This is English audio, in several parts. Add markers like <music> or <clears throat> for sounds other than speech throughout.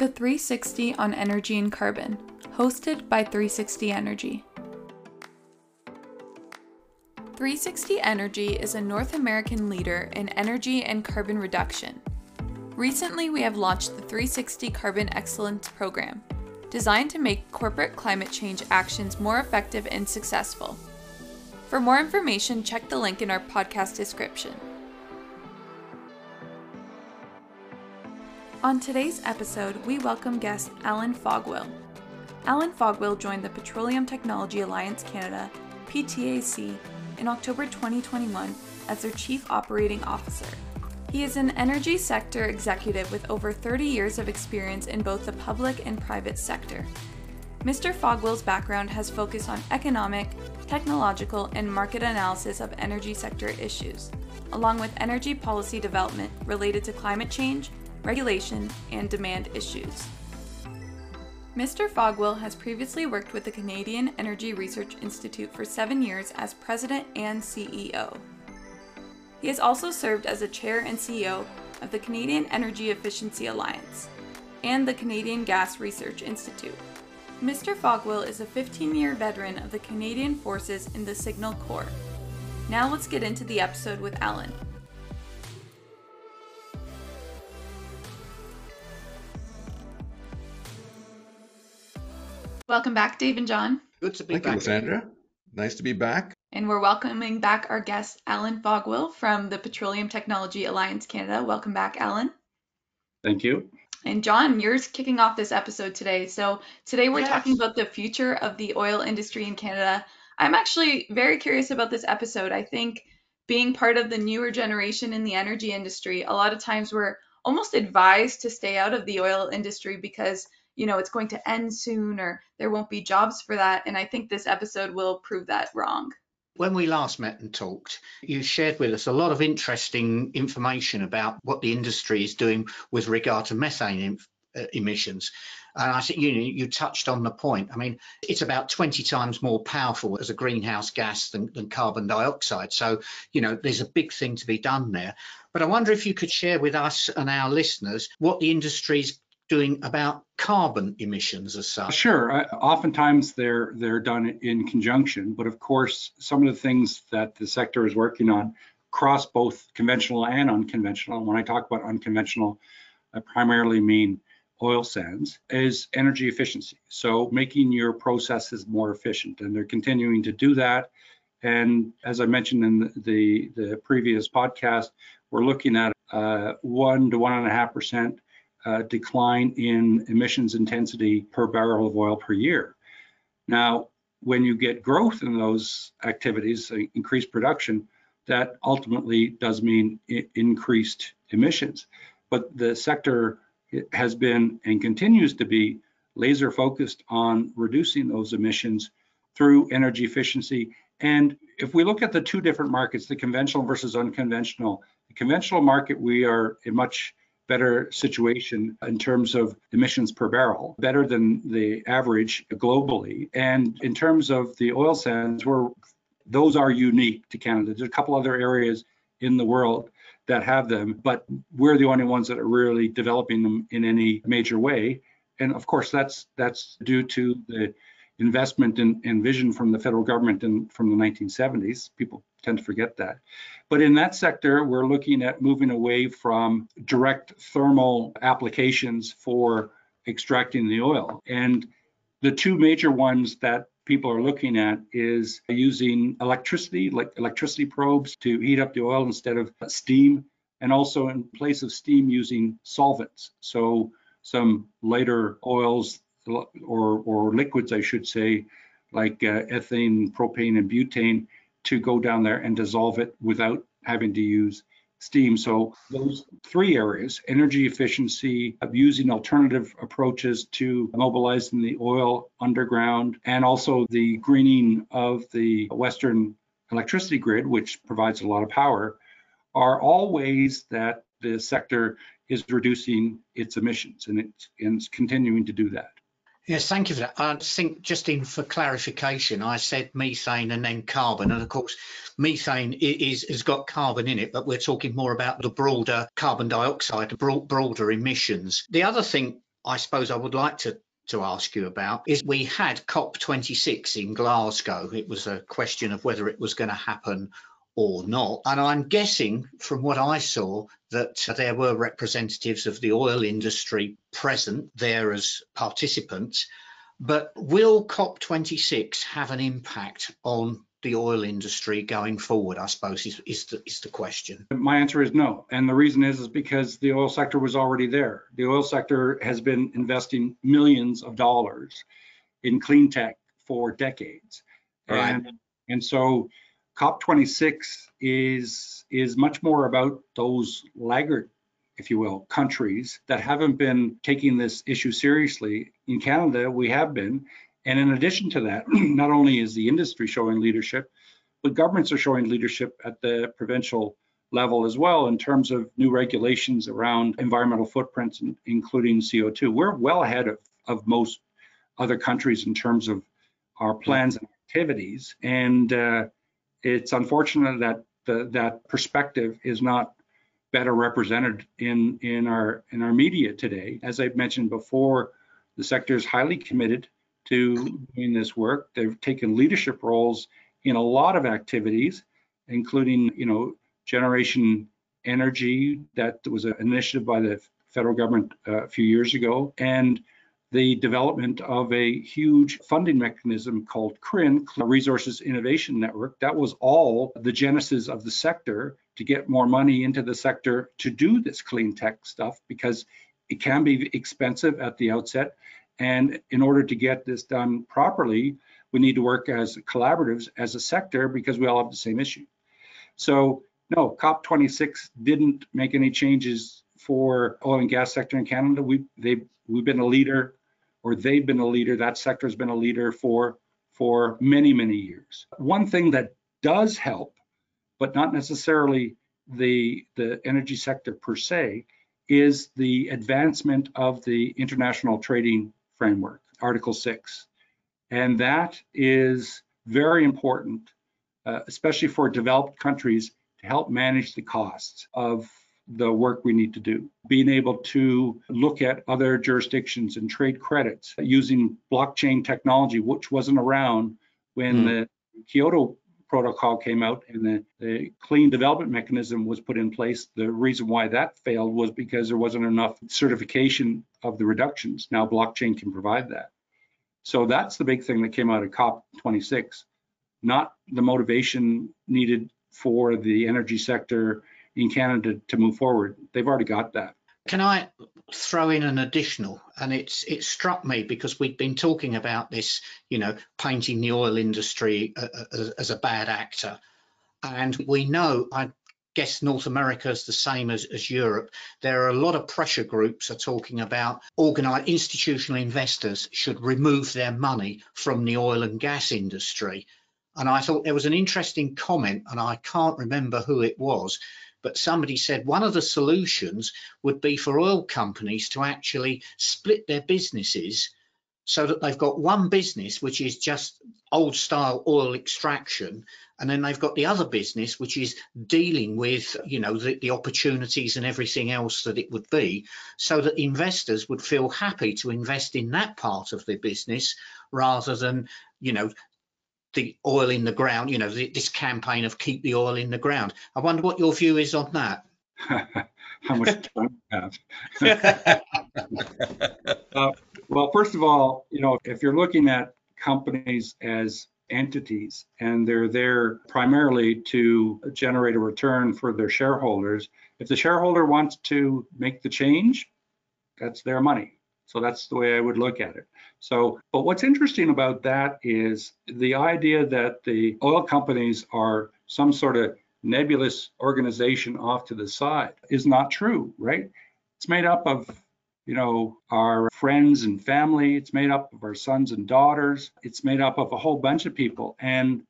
The 360 on Energy and Carbon, hosted by 360 Energy. 360 Energy is a North American leader in energy and carbon reduction. Recently, we have launched the 360 Carbon Excellence Program, designed to make corporate climate change actions more effective and successful. For more information, check the link in our podcast description. On today's episode, we welcome guest Allan Fogwill. Allan Fogwill joined the Petroleum Technology Alliance Canada, PTAC, in October 2021 as their Chief Operating Officer. He is an energy sector executive with over 30 years of experience in both the public and private sector. Mr. Fogwill's background has focused on economic, technological, and market analysis of energy sector issues, along with energy policy development related to climate change, regulation, and demand issues. Mr. Fogwill has previously worked with the Canadian Energy Research Institute for seven years as president and CEO. He has also served as a chair and CEO of the Canadian Energy Efficiency Alliance and the Canadian Gas Research Institute. Mr. Fogwill is a 15 year veteran of the Canadian Forces in the Signal Corps. Now let's get into the episode with Allan. Welcome back, Dave and John. Good to be Thank back. you, Lysandra. Nice to be back. And we're welcoming back our guest, Allan Fogwill from the Petroleum Technology Alliance Canada. Welcome back, Allan. Thank you. And John, you're kicking off this episode today. So today we're Yes. talking about the future of the oil industry in Canada. I'm actually very curious about this episode. I think being part of the newer generation in the energy industry, a lot of times we're almost advised to stay out of the oil industry because you know it's going to end soon or there won't be jobs for that. And I think this episode will prove that wrong. When we last met and talked, you shared with us a lot of interesting information about what the industry is doing with regard to methane em- uh, emissions. And I think you you touched on the point. I mean, it's about 20 times more powerful as a greenhouse gas than, than carbon dioxide. So, you know, there's a big thing to be done there. But I wonder if you could share with us and our listeners what the industry's doing about carbon emissions as such. Sure. I- Oftentimes they're they're done in conjunction, but of course, some of the things that the sector is working on cross both conventional and unconventional. And when I talk about unconventional, I primarily mean oil sands is energy efficiency. So making your processes more efficient, and they're continuing to do that. And as I mentioned in the the previous podcast, we're looking at uh, one to one and a half percent uh, decline in emissions intensity per barrel of oil per year. Now, when you get growth in those activities, uh, increased production, that ultimately does mean increased emissions. But the sector has been and continues to be laser focused on reducing those emissions through energy efficiency. And if we look at the two different markets, the conventional versus unconventional, the conventional market, we are in much better situation in terms of emissions per barrel, better than the average globally. And in terms of the oil sands, we're those are unique to Canada. There's a couple other areas in the world that have them, but we're the only ones that are really developing them in any major way. And of course, that's that's due to the investment and, and vision from the federal government and from the 1970s. People tend to forget that. But in that sector, we're looking at moving away from direct thermal applications for extracting the oil. And the two major ones that people are looking at is using electricity, like electricity probes to heat up the oil instead of steam, and also in place of steam using solvents. So some lighter oils or, or liquids, I should say, like uh, ethane, propane, and butane to go down there and dissolve it without having to use steam. So those three areas, energy efficiency, using alternative approaches to mobilizing the oil underground, and also the greening of the Western electricity grid, which provides a lot of power, are all ways that the sector is reducing its emissions and it's, and it's continuing to do that. Yes, thank you for that. I think just in for clarification, I said methane and then carbon, and of course, methane is has got carbon in it, but we're talking more about the broader carbon dioxide, broad, broader emissions. The other thing I suppose I would like to to ask you about is we had COP26 in Glasgow. It was a question of whether it was going to happen or not. And I'm guessing from what I saw that there were representatives of the oil industry present there as participants. But will COP26 have an impact on the oil industry going forward, I suppose, is, is, the, is the question. My answer is no. And the reason is, is because the oil sector was already there. The oil sector has been investing millions of dollars in clean tech for decades. Right. And, and so COP26 is, is much more about those laggard, if you will, countries that haven't been taking this issue seriously. In Canada, we have been, and in addition to that, <clears throat> not only is the industry showing leadership, but governments are showing leadership at the provincial level as well in terms of new regulations around environmental footprints, including CO2. We're well ahead of, of most other countries in terms of our plans and activities. And uh, it's unfortunate that the, that perspective is not better represented in, in, our, in our media today. As I've mentioned before, the sector is highly committed to doing this work. They've taken leadership roles in a lot of activities, including, you know, generation energy that was an initiative by the federal government uh, a few years ago, and the development of a huge funding mechanism called CRIN, Resources Innovation Network. That was all the genesis of the sector to get more money into the sector to do this clean tech stuff because it can be expensive at the outset and in order to get this done properly, we need to work as collaboratives as a sector because we all have the same issue. So no, COP26 didn't make any changes for oil and gas sector in Canada. We they we've been a leader, or they've been a leader. That sector has been a leader for for many many years. One thing that does help, but not necessarily the the energy sector per se, is the advancement of the international trading framework, Article 6. And that is very important, uh, especially for developed countries to help manage the costs of the work we need to do. Being able to look at other jurisdictions and trade credits using blockchain technology, which wasn't around when mm. the Kyoto protocol came out and the, the, clean development mechanism was put in place. The reason why that failed was because there wasn't enough certification of the reductions. Now blockchain can provide that. So that's the big thing that came out of COP26, not the motivation needed for the energy sector in Canada to move forward. They've already got that. Can I throw in an additional? And it's it struck me because we've been talking about this, you know, painting the oil industry uh, uh, as, as a bad actor, and we know I guess North America is the same as, as Europe. There are a lot of pressure groups are talking about organized institutional investors should remove their money from the oil and gas industry. And I thought there was an interesting comment, and I can't remember who it was, but somebody said one of the solutions would be for oil companies to actually split their businesses so that they've got one business which is just old style oil extraction and then they've got the other business which is dealing with you know the, the, opportunities and everything else that it would be so that investors would feel happy to invest in that part of their business rather than you know the oil in the ground, you know, the, this campaign of keep the oil in the ground. I wonder what your view is on that. <laughs> How much time have? <laughs> uh, well, first of all, you know, if you're looking at companies as entities and they're there primarily to generate a return for their shareholders, if the shareholder wants to make the change, that's their money. So that's the way I would look at it. So, but what's interesting about that is the idea that the oil companies are some sort of nebulous organization off to the side is not true, right? It's made up of, you know, our friends and family. It's made up of our sons and daughters. It's made up of a whole bunch of people. And,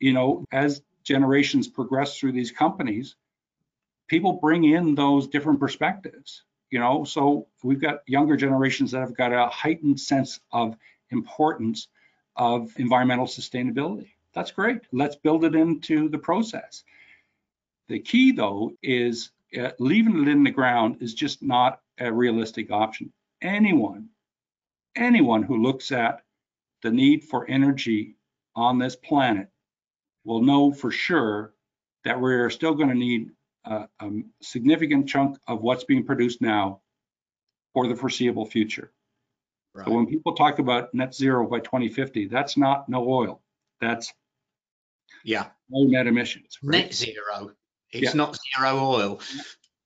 you know, as generations progress through these companies, people bring in those different perspectives you know so we've got younger generations that have got a heightened sense of importance of environmental sustainability. That's great. Let's build it into the process. The key though is uh, leaving it in the ground is just not a realistic option. Anyone, anyone who looks at the need for energy on this planet will know for sure that we're still going to need a, a significant chunk of what's being produced now for the foreseeable future. Right. So when people talk about net zero by 2050, that's not no oil. That's Yeah. no net emissions. right? Net zero. It's Yeah. not zero oil.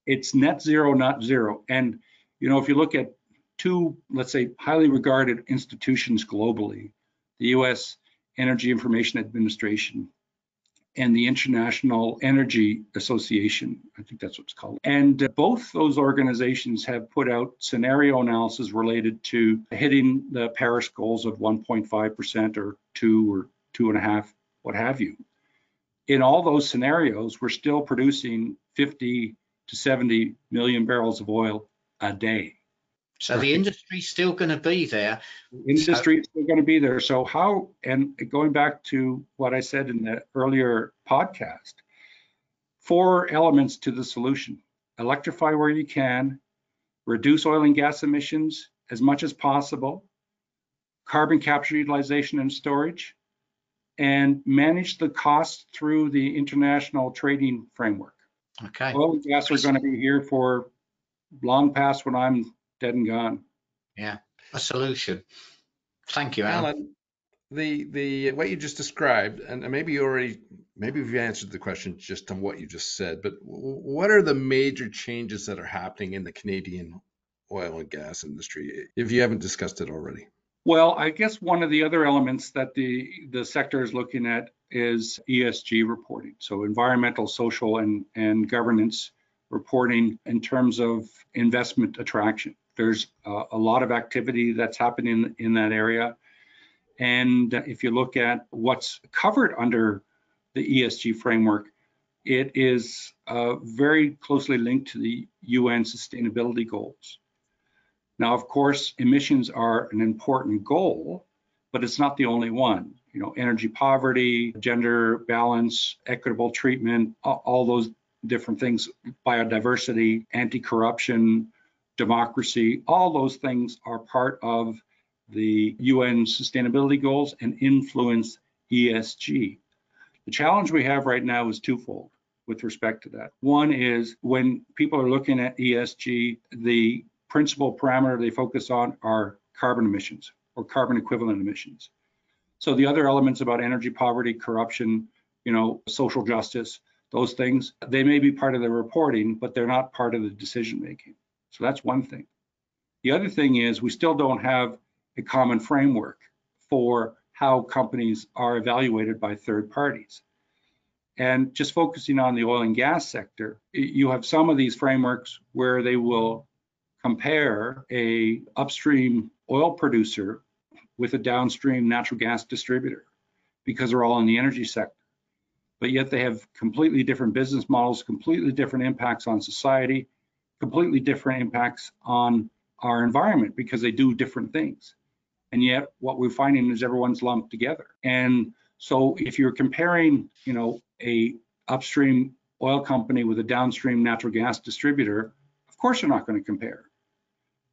It's net zero, not zero. And you know, if you look at two, let's say, highly regarded institutions globally, the U.S. Energy Information Administration and the International Energy Association, I think that's what it's called. And uh, both those organizations have put out scenario analysis related to hitting the Paris goals of 1.5% or two or two and a half, what have you. In all those scenarios, we're still producing 50 to 70 million barrels of oil a day. So the industry's still going to be there. Industry is still going to be there. So how, and going back to what I said in the earlier podcast, four elements to the solution. Electrify where you can, reduce oil and gas emissions as much as possible, carbon capture utilization and storage, and manage the cost through the international trading framework. Okay. Oil and gas are going to be here for long past when I'm dead and gone. Yeah, a solution. Thank you, Allan. Allan, the the what you just described, and and maybe you already maybe you've answered the question just on what you just said, but what are the major changes that are happening in the Canadian oil and gas industry, if you haven't discussed it already? Well, I guess one of the other elements that the the sector is looking at is ESG reporting. So environmental, social, and and governance reporting in terms of investment attraction. There's uh, a lot of activity that's happening in that area. And if you look at what's covered under the ESG framework, it is uh, very closely linked to the UN sustainability goals. Now, of course, emissions are an important goal, but it's not the only one. You know, energy poverty, gender balance, equitable treatment, all, all those different things, biodiversity, anti-corruption, democracy, all those things are part of the UN sustainability goals and influence ESG. The challenge we have right now is twofold with respect to that. One is when people are looking at ESG, the principal parameter they focus on are carbon emissions or carbon equivalent emissions. So the other elements about energy poverty, corruption, you know, social justice, those things, they may be part of the reporting, but they're not part of the decision making. So that's one thing. The other thing is we still don't have a common framework for how companies are evaluated by third parties. And just focusing on the oil and gas sector, you have some of these frameworks where they will compare a upstream oil producer with a downstream natural gas distributor because they're all in the energy sector. But yet they have completely different business models, completely different impacts on society, completely different impacts on our environment because they do different things. And yet what we're finding is everyone's lumped together. And so if you're comparing, you know, a upstream oil company with a downstream natural gas distributor, of course you're not going to compare,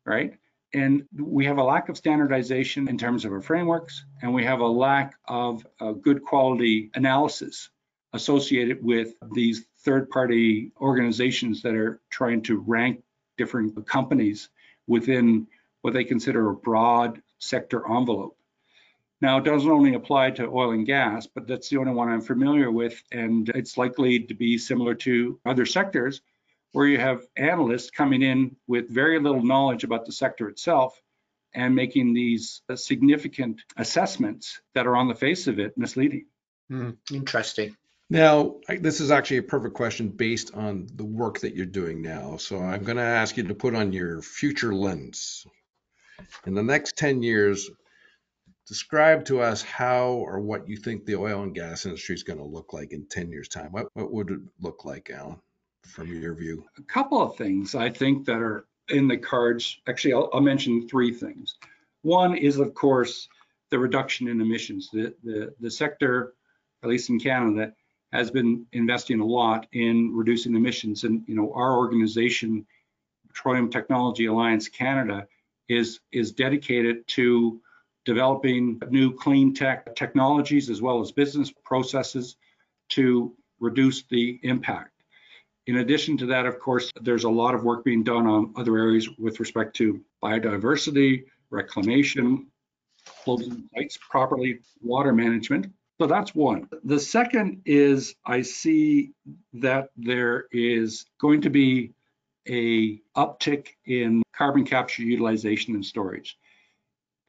right? And we have a lack of standardization in terms of our frameworks, and we have a lack of uh, good quality analysis associated with these third-party organizations that are trying to rank different companies within what they consider a broad sector envelope. Now, it doesn't only apply to oil and gas, but that's the only one I'm familiar with, and it's likely to be similar to other sectors where you have analysts coming in with very little knowledge about the sector itself and making these significant assessments that are on the face of it misleading. Hmm, interesting. Now, this is actually a perfect question based on the work that you're doing now. So I'm going to ask you to put on your future lens. In the next 10 years, describe to us how or what you think the oil and gas industry is going to look like in 10 years' time. What, what would it look like, Allan, from your view? A couple of things I think that are in the cards. Actually, I'll, I'll mention three things. One is, of course, the reduction in emissions. The, the, the sector, at least in Canada, has been investing a lot in reducing emissions. And, you know, our organization, Petroleum Technology Alliance Canada, is, is dedicated to developing new clean tech technologies as well as business processes to reduce the impact. In addition to that, of course, there's a lot of work being done on other areas with respect to biodiversity, reclamation, closing sites properly, water management. So that's one. The second is I see that there is going to be a uptick in carbon capture utilization and storage.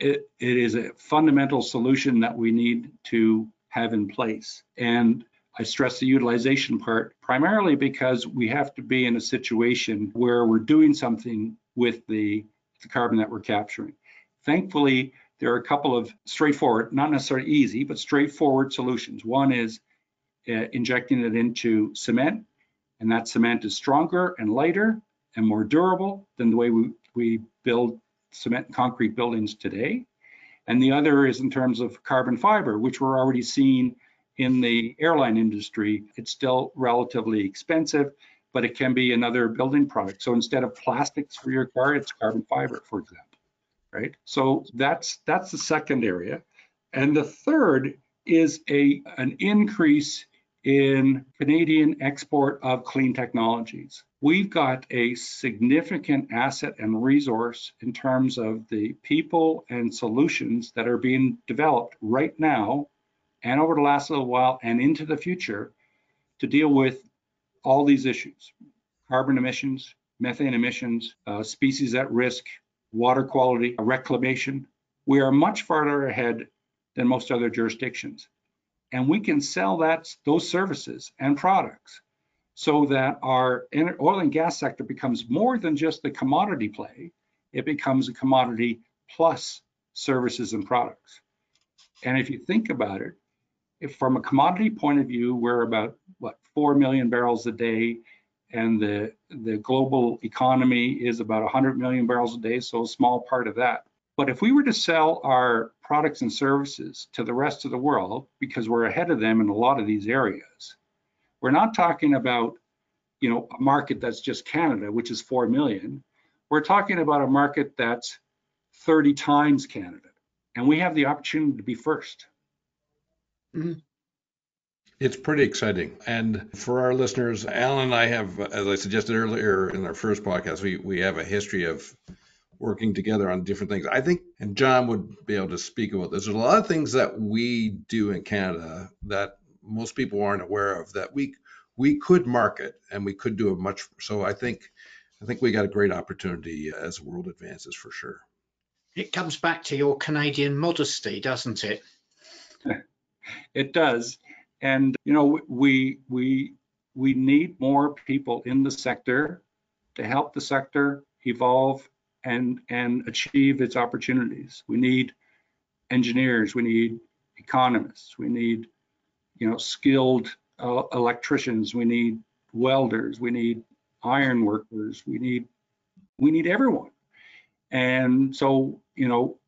It, it is a fundamental solution that we need to have in place. And I stress the utilization part primarily because we have to be in a situation where we're doing something with the, the carbon that we're capturing. Thankfully, there are a couple of straightforward, not necessarily easy, but straightforward solutions. One is uh, injecting it into cement, and that cement is stronger and lighter and more durable than the way we, we build cement and concrete buildings today. And the other is in terms of carbon fiber, which we're already seeing in the airline industry. It's still relatively expensive, but it can be another building product. So instead of plastics for your car, it's carbon fiber, for example right? So that's that's the second area. And the third is a an increase in Canadian export of clean technologies. We've got a significant asset and resource in terms of the people and solutions that are being developed right now and over the last little while and into the future to deal with all these issues carbon emissions, methane emissions, uh, species at risk, water quality, reclamation. We are much farther ahead than most other jurisdictions. And we can sell that those services and products so that our oil and gas sector becomes more than just the commodity play. It becomes a commodity plus services and products. And if you think about it, if from a commodity point of view, we're about what 4 million barrels a day and the the global economy is about 100 million barrels a day, so a small part of that. But if we were to sell our products and services to the rest of the world, because we're ahead of them in a lot of these areas, we're not talking about you know a market that's just Canada, which is 4 million. We're talking about a market that's 30 times Canada, and we have the opportunity to be 1st mm -hmm. It's pretty exciting. And for our listeners, Allan and I have, as I suggested earlier in our first podcast, we, we have a history of working together on different things. I think, and John would be able to speak about this. There's a lot of things that we do in Canada that most people aren't aware of that we we could market and we could do a much. So I think I think we got a great opportunity as the world advances for sure. It comes back to your Canadian modesty, doesn't it? <laughs> it does. And you know, we we we need more people in the sector to help the sector evolve and and achieve its opportunities. We need engineers, we need economists, we need you know skilled uh, electricians, we need welders, we need iron workers, we need we need everyone. And so, you know,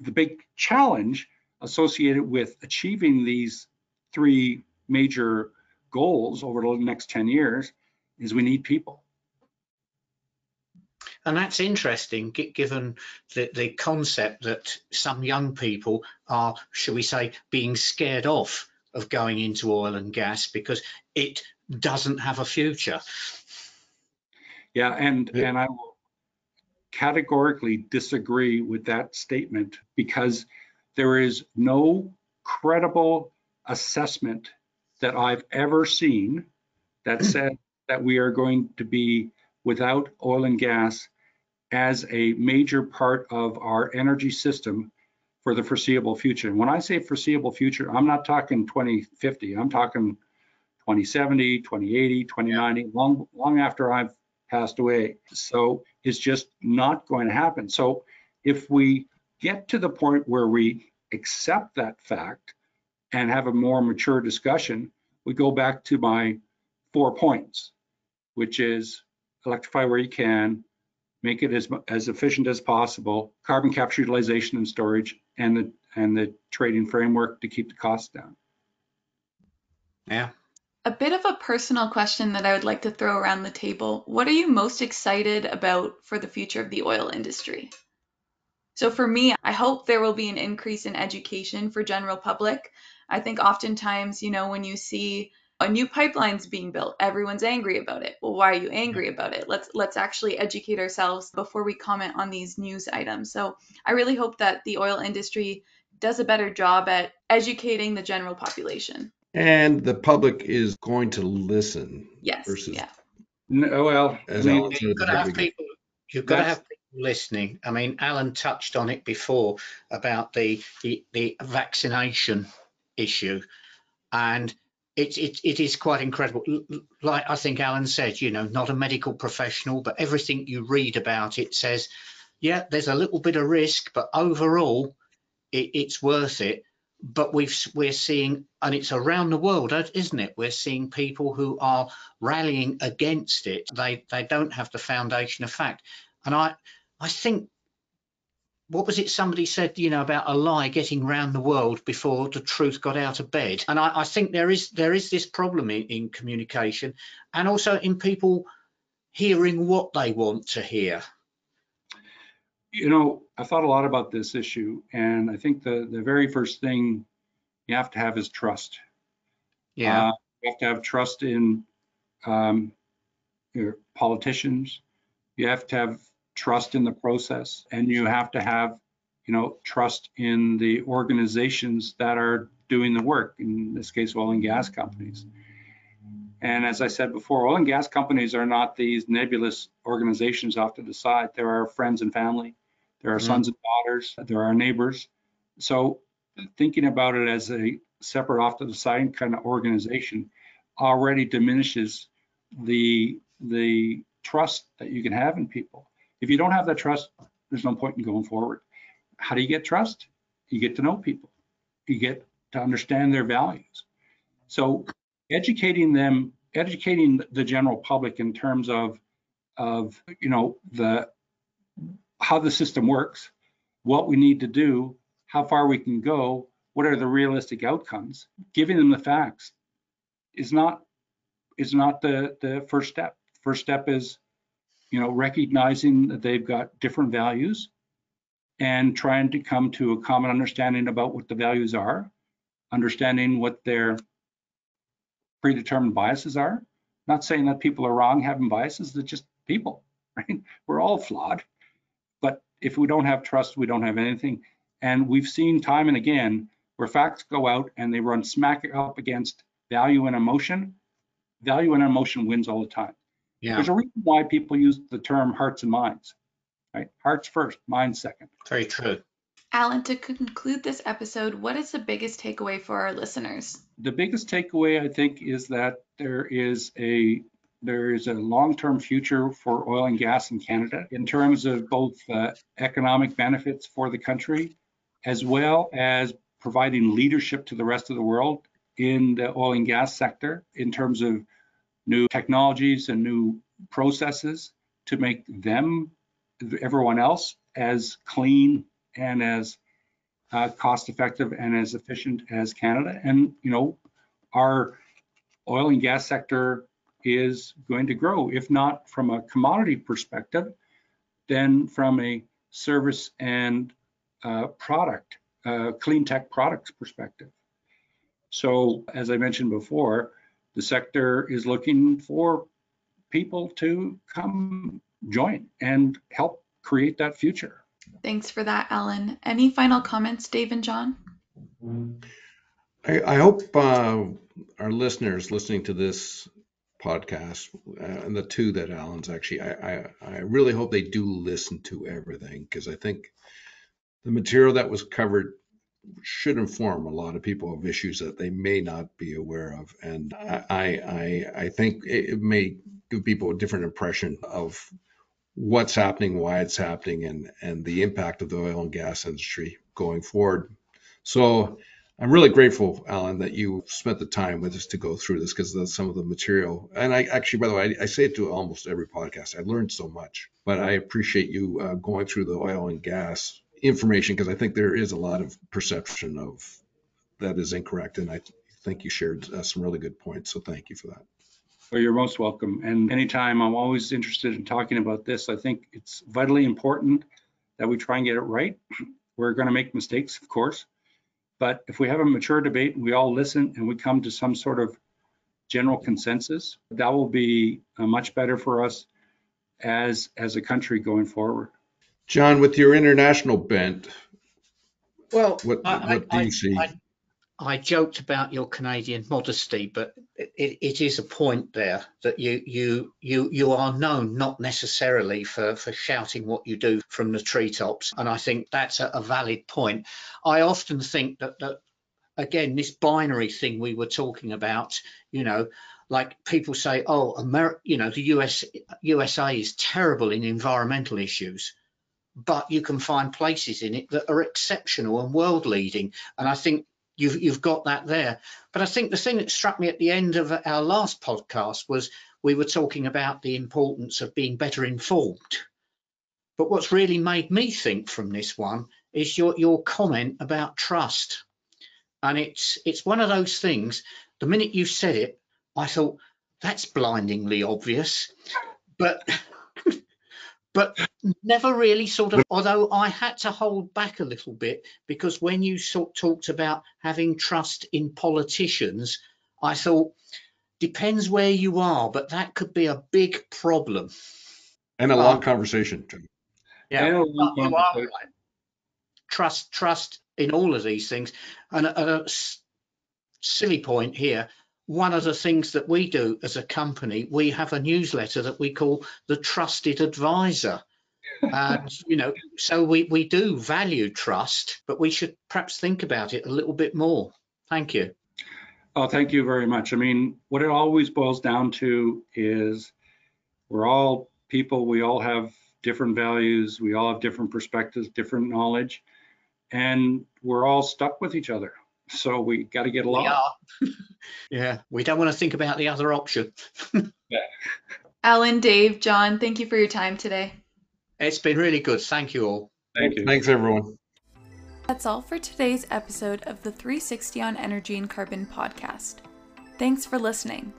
the big challenge associated with achieving these three major goals over the next 10 years is we need people. And that's interesting, given the, the concept that some young people are, shall we say, being scared off of going into oil and gas because it doesn't have a future. Yeah, and yeah. and I will categorically disagree with that statement because there is no credible assessment that I've ever seen that mm-hmm. said that we are going to be without oil and gas as a major part of our energy system for the foreseeable future. And when I say foreseeable future, I'm not talking 2050, I'm talking 2070, 2080, 2090, long, long after I've passed away. So it's just not going to happen. So if we get to the point where we accept that fact and have a more mature discussion, we go back to my four points, which is electrify where you can, make it as, as efficient as possible, carbon capture utilization and storage, and the and the trading framework to keep the costs down. Yeah, A bit of a personal question that I would like to throw around the table. What are you most excited about for the future of the oil industry? So for me, I hope there will be an increase in education for general public. I think oftentimes, you know, when you see a new pipeline's being built, everyone's angry about it. Well, why are you angry about it? Let's let's actually educate ourselves before we comment on these news items. So I really hope that the oil industry does a better job at educating the general population. And the public is going to listen. Yes. Versus, yeah. No, oh, well, as I mean, You've at got the to have people. You've got to have people listening. I mean, Allan touched on it before about the the, the vaccination issue, and it, it it is quite incredible. Like I think Allan said, you know, not a medical professional, but everything you read about it says, yeah, there's a little bit of risk, but overall, it, it's worth it. But we've we're seeing, and it's around the world, uh, isn't it? We're seeing people who are rallying against it. They they don't have the foundation of fact, and I I think what was it somebody said you know about a lie getting round the world before the truth got out of bed and i, I think there is there is this problem in, in communication and also in people hearing what they want to hear you know, I thought a lot about this issue, and I think the the very first thing you have to have is trust. yeah Uh, you have to have trust in um, your politicians. You have to have trust in the process, and you have to have, you know, trust in the organizations that are doing the work. In this case, oil and gas companies. And as I said before, oil and gas companies are not these nebulous organizations off to the side. There are friends and family, there are Mhm. sons and daughters, there are neighbors. So thinking about it as a separate off to the side kind of organization already diminishes the the trust that you can have in people. If you don't have that trust, there's no point in going forward. How do you get trust? You get to know people. You get to understand their values. So educating them, educating the general public in terms of of you know the how the system works, what we need to do, how far we can go, what are the realistic outcomes, giving them the facts is not is not the the first step. First step is you know recognizing that they've got different values and trying to come to a common understanding about what the values are, understanding what their predetermined biases are. Not saying that people are wrong having biases, they're just people, <laughs> right? We're all flawed. But if we don't have trust, we don't have anything. And we've seen time and again where facts go out and they run smack up against value and emotion. Value and emotion wins all the time. Yeah There's a reason why people use the term hearts and minds, right? Hearts first, minds second. very true Allan, to conclude this episode, what is the biggest takeaway for our listeners? the biggest takeaway I think is that there is a there is a long-term future for oil and gas in Canada in terms of both uh, economic benefits for the country as well as providing leadership to the rest of the world in the oil and gas sector in terms of new technologies and new processes to make them everyone else as clean and as uh, cost effective and as efficient as Canada. And, you know, our oil and gas sector is going to grow, if not from a commodity perspective, then from a service and uh, product, uh, clean tech products perspective. So, as I mentioned before, the sector is looking for people to come join and help create that future. Thanks for that, Allan. Any final comments, Dave and John? I, I hope uh, our listeners listening to this podcast uh, and the two that Allan's actually, I, I, I really hope they do listen to everything because I think the material that was covered should inform a lot of people of issues that they may not be aware of. And I, I, I think it it may give people a different impression of what's happening, why it's happening, and, and the impact of the oil and gas industry going forward. So I'm really grateful, Allan, that you spent the time with us to go through this because some of the material. And I actually, by the way, I, I say it to almost every podcast. I learned so much, but I appreciate you uh, going through the oil and gas information because I think there is a lot of perception of that is incorrect. And I think you shared uh, some really good points. So thank you for that. Well, you're most welcome. And anytime I'm always interested in talking about this, I think it's vitally important that we try and get it right. <clears throat> We're going to make mistakes, of course. But if we have a mature debate, we all listen and we come to some sort of general consensus, that will be uh, much better for us as as a country going forward. John, with your international bent, Well, what, I, what do I, you see? I, I joked about your Canadian modesty, but it, it is a point there that you you you you are known not necessarily for for shouting what you do from the treetops, and I think that's a, a valid point. I often think that that again this binary thing we were talking about, you know, like people say, oh, America, you know, the US USA is terrible in environmental issues but you can find places in it that are exceptional and world leading. And I think you've you've got that there. But I think the thing that struck me at the end of our last podcast was we were talking about the importance of being better informed. But what's really made me think from this one is your your comment about trust. And it's it's one of those things, the minute you said it, I thought that's blindingly obvious. But but never really sort of although i had to hold back a little bit because when you sort talked about having trust in politicians i thought depends where you are but that could be a big problem and a long conversation, John. yeah And a long you are conversation. right. trust trust in all of these things and a silly point here one of the things that we do as a company we have a newsletter that we call the trusted advisor. And you know so we we do value trust but we should perhaps think about it a little bit more. Thank you. Oh, thank you very much. I mean, what it always boils down to is we're all people, we all have different values, we all have different perspectives, different knowledge, and we're all stuck with each other. So we got to get along. <laughs> are yeah we don't want to think about the other option <laughs> yeah. Allan, Dave, John, thank you for your time today. it's been really good thank you all Thank you. Thanks, everyone. That's all for today's episode of the 360 on Energy and Carbon podcast. Thanks for listening.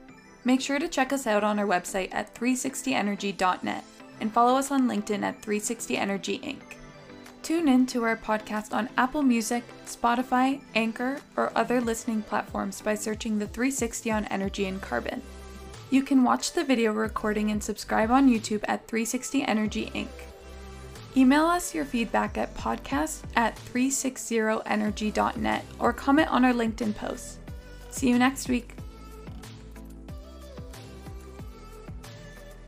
Make sure to check us out on our website at 360energy.net and follow us on LinkedIn at 360energy Inc. Tune in to our podcast on Apple Music, Spotify, Anchor, or other listening platforms by searching the 360 on Energy and Carbon. You can watch the video recording and subscribe on YouTube at 360 Energy Inc. Email us your feedback at podcast at 360energy.net or comment on our LinkedIn post. See you next week.